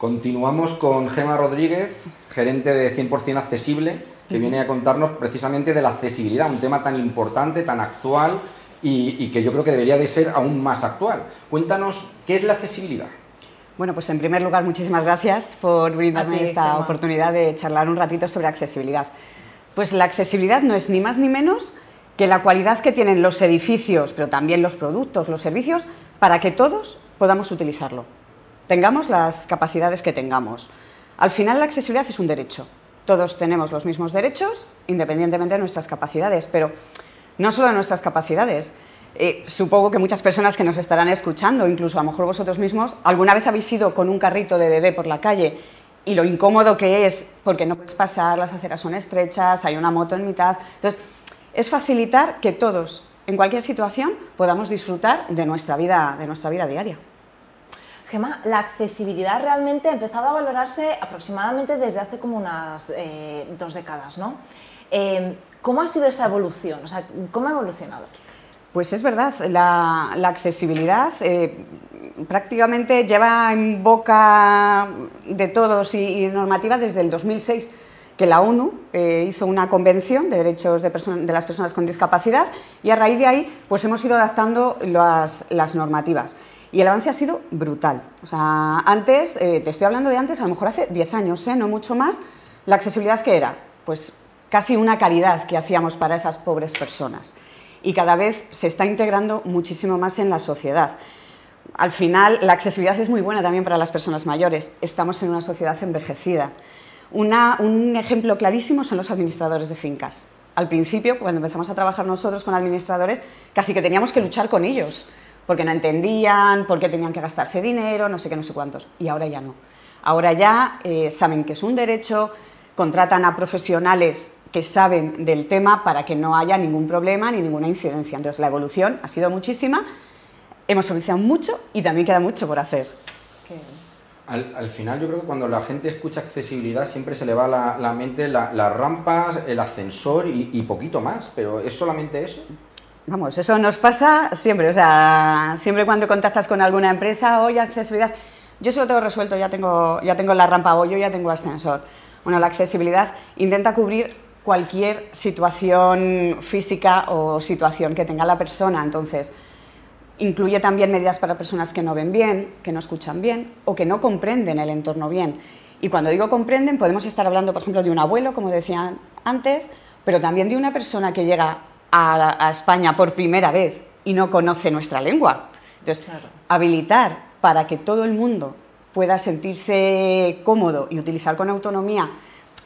Continuamos con Gema Rodríguez, gerente de 100% Accesible, que viene a contarnos precisamente de la accesibilidad, un tema tan importante, tan actual y, que yo creo que debería de ser aún más actual. Cuéntanos, ¿qué es la accesibilidad? Bueno, pues en primer lugar, muchísimas gracias por brindarme esta oportunidad de charlar un ratito sobre accesibilidad. Pues la accesibilidad no es ni más ni menos que la cualidad que tienen los edificios, pero también los productos, los servicios, para que todos podamos utilizarlo, tengamos las capacidades que tengamos. Al final la accesibilidad es un derecho, todos tenemos los mismos derechos, independientemente de nuestras capacidades, pero no solo de nuestras capacidades. Eh, supongo que muchas personas que nos estarán escuchando, incluso a lo mejor vosotros mismos, alguna vez habéis ido con un carrito de bebé por la calle y lo incómodo que es, porque no puedes pasar, las aceras son estrechas, hay una moto en mitad. Entonces, es facilitar que todos, en cualquier situación, podamos disfrutar de nuestra vida, de nuestra vida diaria. La accesibilidad realmente ha empezado a valorarse aproximadamente desde hace como unas eh, dos décadas, ¿no? Eh, ¿Cómo ha sido esa evolución? ¿cómo ha evolucionado? Pues es verdad, la, accesibilidad eh, prácticamente lleva en boca de todos y, normativa desde el 2006 que la ONU hizo una convención de derechos de, las personas con discapacidad y a raíz de ahí pues hemos ido adaptando las normativas. Y el avance ha sido brutal. O sea, antes, eh, te estoy hablando de antes, a lo mejor hace 10 años, ¿eh? no mucho más, la accesibilidad que era, pues casi una caridad que hacíamos para esas pobres personas. Y cada vez se está integrando muchísimo más en la sociedad. Al final, la accesibilidad es muy buena también para las personas mayores. Estamos en una sociedad envejecida. un ejemplo clarísimo son los administradores de fincas. Al principio, cuando empezamos a trabajar nosotros con administradores, casi que teníamos que luchar con ellos porque no entendían, porque tenían que gastarse dinero, no sé qué, no sé cuántos. Y ahora ya no. Ahora ya eh, saben que es un derecho, contratan a profesionales que saben del tema para que no haya ningún problema ni ninguna incidencia. Entonces la evolución ha sido muchísima, hemos avanzado mucho y también queda mucho por hacer. Al, final yo creo que cuando la gente escucha accesibilidad siempre se le va a la, mente las rampas, el ascensor y, y poquito más, pero ¿es solamente eso? Vamos, eso nos pasa siempre, o sea, siempre cuando contactas con alguna empresa, oye, accesibilidad, yo eso lo tengo resuelto, ya tengo, ya tengo la rampa o yo ya tengo ascensor. Bueno, la accesibilidad intenta cubrir cualquier situación física o situación que tenga la persona, entonces incluye también medidas para personas que no ven bien, que no escuchan bien o que no comprenden el entorno bien. Y cuando digo comprenden, podemos estar hablando, por ejemplo, de un abuelo, como decían antes, pero también de una persona que llega a, España por primera vez y no conoce nuestra lengua. Entonces, habilitar para que todo el mundo pueda sentirse cómodo y utilizar con autonomía.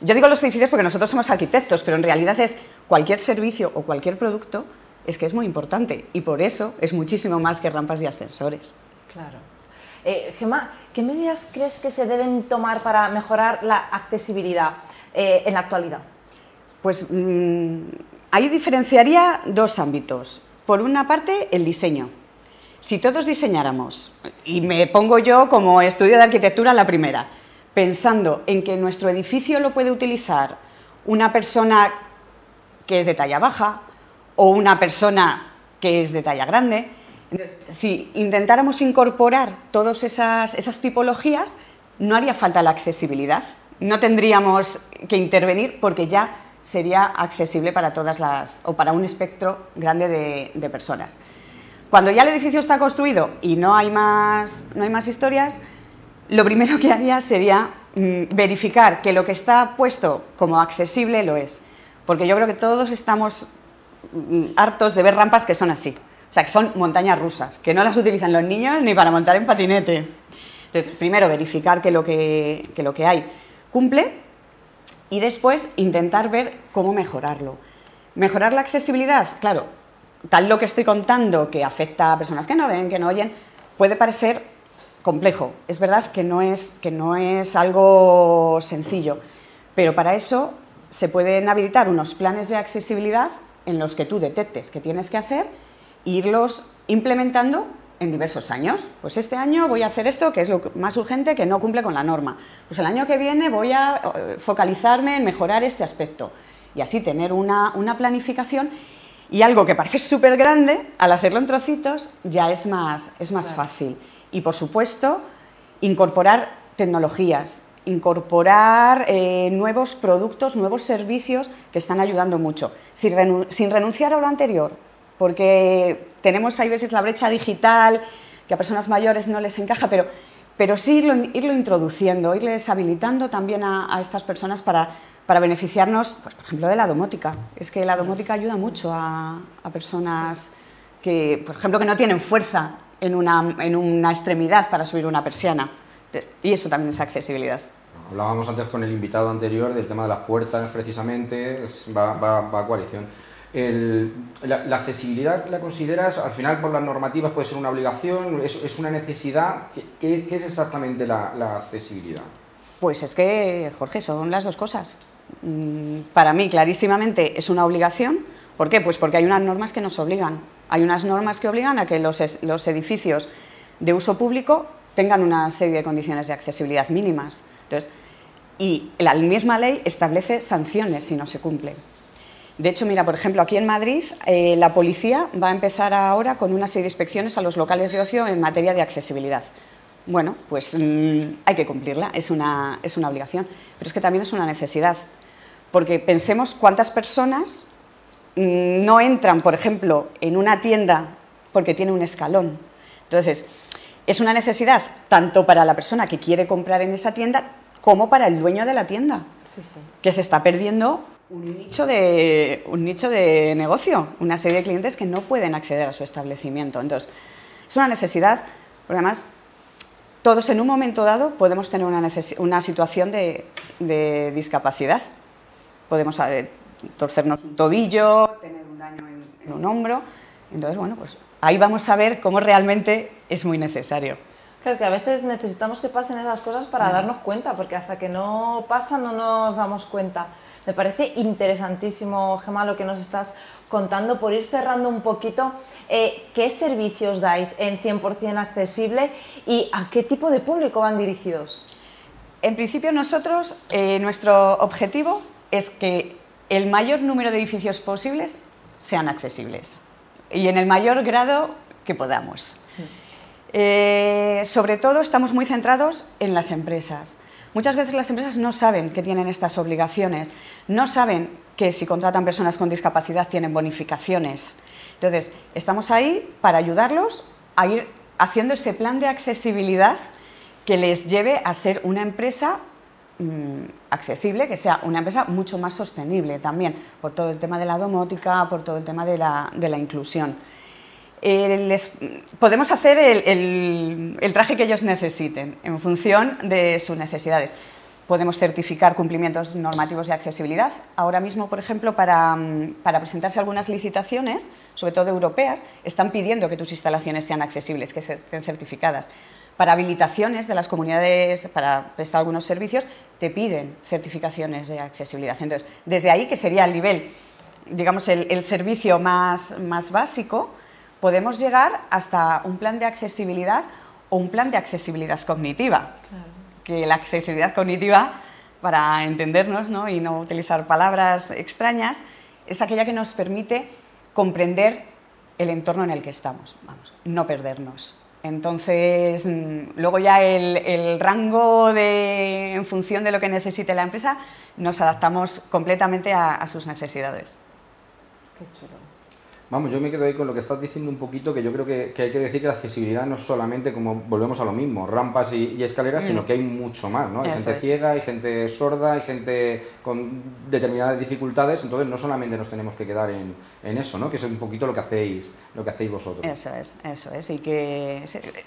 Yo digo los edificios porque nosotros somos arquitectos, pero en realidad es cualquier servicio o cualquier producto, es que es muy importante y por eso es muchísimo más que rampas y ascensores. Claro. Eh, Gemma, ¿qué medidas crees que se deben tomar para mejorar la accesibilidad eh, en la actualidad? Pues mm, Ahí diferenciaría dos ámbitos. Por una parte, el diseño. Si todos diseñáramos, y me pongo yo como estudio de arquitectura la primera, pensando en que nuestro edificio lo puede utilizar una persona que es de talla baja o una persona que es de talla grande, si intentáramos incorporar todas esas, esas tipologías, no haría falta la accesibilidad, no tendríamos que intervenir porque ya sería accesible para todas las, o para un espectro grande de, personas. Cuando ya el edificio está construido y no hay más, no hay más historias, lo primero que haría sería mm, verificar que lo que está puesto como accesible lo es. Porque yo creo que todos estamos mm, hartos de ver rampas que son así. O sea, que son montañas rusas, que no las utilizan los niños ni para montar en patinete. Entonces, primero verificar que lo que, que, lo que hay cumple y después intentar ver cómo mejorarlo. Mejorar la accesibilidad, claro, tal lo que estoy contando que afecta a personas que no ven, que no oyen, puede parecer complejo. Es verdad que no es, que no es algo sencillo, pero para eso se pueden habilitar unos planes de accesibilidad en los que tú detectes qué tienes que hacer e irlos implementando en diversos años. Pues este año voy a hacer esto, que es lo más urgente, que no cumple con la norma. Pues el año que viene voy a eh, focalizarme en mejorar este aspecto. Y así tener una, planificación y algo que parece súper grande, al hacerlo en trocitos, ya es más, es más fácil. Y por supuesto, incorporar tecnologías, incorporar eh, nuevos productos, nuevos servicios que están ayudando mucho, sin, renunciar a lo anterior, porque tenemos hay veces la brecha digital, que a personas mayores no les encaja, pero, pero sí irlo, introduciendo, irles habilitando también a, estas personas para, para beneficiarnos, pues, por ejemplo, de la domótica. Es que la domótica ayuda mucho a, a personas que, por ejemplo, que no tienen fuerza en una, en una extremidad para subir una persiana. Y eso también es accesibilidad. Hablábamos antes con el invitado anterior del tema de las puertas, precisamente, va, va, a coalición. La, accesibilidad la consideras, al final por las normativas puede ser una obligación, es, una necesidad. ¿Qué, ¿Qué, es exactamente la, la, accesibilidad? Pues es que, Jorge, son las dos cosas. Mm, para mí, clarísimamente, es una obligación. ¿Por qué? Pues porque hay unas normas que nos obligan. Hay unas normas que obligan a que los, los edificios de uso público tengan una serie de condiciones de accesibilidad mínimas y la misma ley establece sanciones si no se cumplen. De hecho, mira, por ejemplo, aquí en Madrid eh, la policía va a empezar ahora con una serie de inspecciones a los locales de ocio en materia de accesibilidad. Bueno, pues mm, hay que cumplirla, es una, es una obligación, pero es que también es una necesidad, porque pensemos cuántas personas mm, no entran, por ejemplo, en una tienda porque tiene un escalón. Entonces, es una necesidad tanto para la persona que quiere comprar en esa tienda como para el dueño de la tienda, que se está perdiendo un nicho, de, un nicho de negocio, una serie de clientes que no pueden acceder a su establecimiento. Entonces, es una necesidad, porque además todos en un momento dado podemos tener una, una situación de, de, discapacidad. Podemos eh, torcernos un tobillo, tener un daño en, en un hombro. Entonces, bueno, pues ahí vamos a ver cómo realmente es muy necesario. Claro, es que a veces necesitamos que pasen esas cosas para darnos cuenta, porque hasta que no pasan no nos damos cuenta. Me parece interesantísimo, Gemma, lo que nos estás contando. Por ir cerrando un poquito, eh, ¿qué servicios dais en 100% accesible y a qué tipo de público van dirigidos? En principio nosotros, eh, nuestro objetivo es que el mayor número de edificios posibles sean accesibles y en el mayor grado que podamos. Eh, sobre todo estamos muy centrados en las empresas. Muchas veces las empresas no saben que tienen estas obligaciones, no saben que si contratan personas con discapacidad tienen bonificaciones. Entonces, estamos ahí para ayudarlos a ir haciendo ese plan de accesibilidad que les lleve a ser una empresa mm, accesible, que sea una empresa mucho más sostenible también, por todo el tema de la domótica, por todo el tema de la inclusión. Podemos hacer el, traje que ellos necesiten en función de sus necesidades. Podemos certificar cumplimientos normativos de accesibilidad. Ahora mismo, por ejemplo, para, presentarse algunas licitaciones, sobre todo europeas, están pidiendo que tus instalaciones sean accesibles, que estén certificadas. Para habilitaciones de las comunidades, para prestar algunos servicios, te piden certificaciones de accesibilidad. Entonces, desde ahí, que sería el nivel, digamos, el, servicio más básico, podemos llegar hasta un plan de accesibilidad o un plan de accesibilidad cognitiva. Que la accesibilidad cognitiva, para entendernos ¿no? y no utilizar palabras extrañas, es aquella que nos permite comprender el entorno en el que estamos, vamos, no perdernos. Entonces, mm, luego ya el, rango de, en función de lo que necesite la empresa, nos adaptamos completamente a, a sus necesidades. Qué chulo. Vamos, yo me quedo ahí con lo que estás diciendo un poquito, que yo creo que, hay que decir que la accesibilidad no es solamente como volvemos a lo mismo, rampas y, escaleras, sino mm. que hay mucho más, ¿no? Hay gente ciega, hay gente sorda, hay gente con determinadas dificultades, entonces no solamente nos tenemos que quedar en, en, eso, ¿no? Que es un poquito lo que hacéis, lo que hacéis vosotros. Eso es, eso es, y que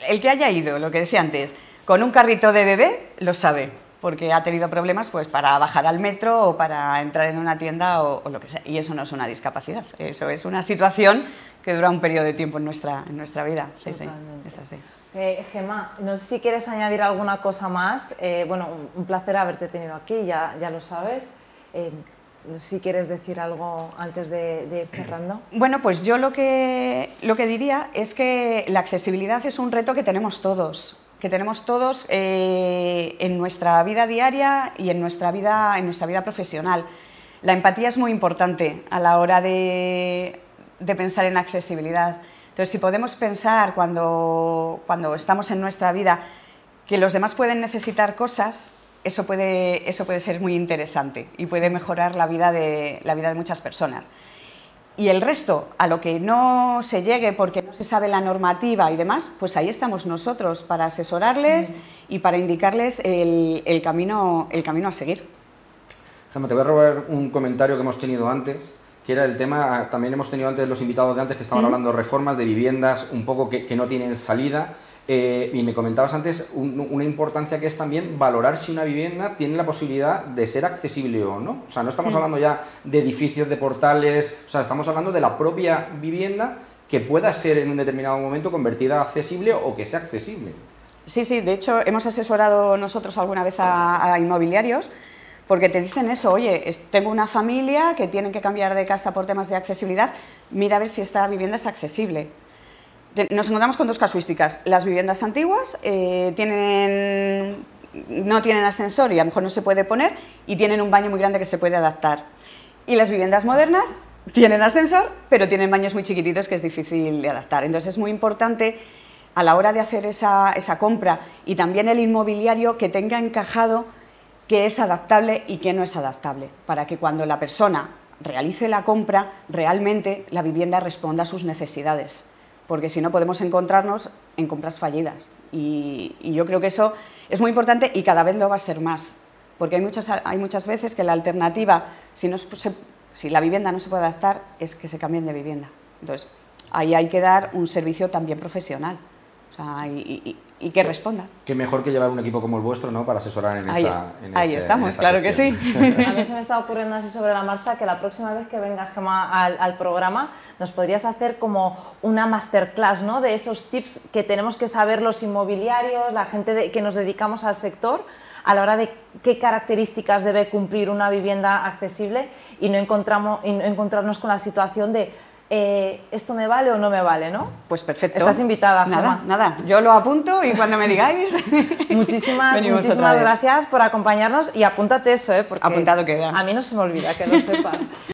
el que haya ido, lo que decía antes, con un carrito de bebé, lo sabe porque ha tenido problemas pues, para bajar al metro o para entrar en una tienda o, lo que sea. Y eso no es una discapacidad, eso es una situación que dura un periodo de tiempo en nuestra, en nuestra vida. Sí, sí, es así. Eh, Gemma, no sé si quieres añadir alguna cosa más. Eh, bueno, un, placer haberte tenido aquí, ya, ya lo sabes. Eh, si quieres decir algo antes de, de, ir cerrando. Bueno, pues yo lo que, lo que diría es que la accesibilidad es un reto que tenemos todos que tenemos todos eh, en nuestra vida diaria y en nuestra vida, en nuestra vida profesional. La empatía es muy importante a la hora de, pensar en accesibilidad. Entonces, si podemos pensar cuando, cuando estamos en nuestra vida que los demás pueden necesitar cosas, eso puede, eso puede ser muy interesante y puede mejorar la vida, de, la vida de muchas personas. Y el resto, a lo que no se llegue porque no se sabe la normativa y demás, pues ahí estamos nosotros para asesorarles y para indicarles el, el, camino, el camino a seguir. Gemma, te voy a robar un comentario que hemos tenido antes, que era el tema, también hemos tenido antes los invitados de antes que estaban hablando de reformas, de viviendas un poco que, que no tienen salida. Eh, y me comentabas antes una importancia que es también valorar si una vivienda tiene la posibilidad de ser accesible o no. O sea, no estamos hablando ya de edificios, de portales, o sea, estamos hablando de la propia vivienda que pueda ser en un determinado momento convertida a accesible o que sea accesible. Sí, sí, de hecho hemos asesorado nosotros alguna vez a, a inmobiliarios porque te dicen eso, oye, tengo una familia que tiene que cambiar de casa por temas de accesibilidad, mira a ver si esta vivienda es accesible nos encontramos con dos casuísticas. Las viviendas antiguas eh, tienen, no tienen ascensor y a lo mejor no se puede poner y tienen un baño muy grande que se puede adaptar. Y las viviendas modernas tienen ascensor, pero tienen baños muy chiquititos que es difícil de adaptar. Entonces es muy importante a la hora de hacer esa, esa compra y también el inmobiliario que tenga encajado qué es adaptable y qué no es adaptable, para que cuando la persona realice la compra, realmente la vivienda responda a sus necesidades porque si no podemos encontrarnos en compras fallidas. Y, yo creo que eso es muy importante y cada vez lo va a ser más, porque hay muchas, hay muchas veces que la alternativa, si, no si la vivienda no se puede adaptar, es que se cambien de vivienda. Entonces, ahí hay que dar un servicio también profesional y, que responda. Qué mejor que llevar un equipo como el vuestro, ¿no? Para asesorar en esa. ahí estamos, claro que sí. A mí se me está ocurriendo así sobre la marcha que la próxima vez que venga Gemma al, programa nos podrías hacer como una masterclass, ¿no? De esos tips que tenemos que saber los inmobiliarios, la gente que nos dedicamos al sector a la hora de qué características debe cumplir una vivienda accesible y no, encontramos, y no encontrarnos con la situación de eh, ¿esto me vale o no me vale, no? Pues perfecto. Estás invitada, Nada, nada. Yo lo apunto y cuando me digáis... muchísimas, muchísimas gracias por acompañarnos y apúntate eso, ¿eh? Porque Apuntado queda. A mí no se me olvida, que lo sepas.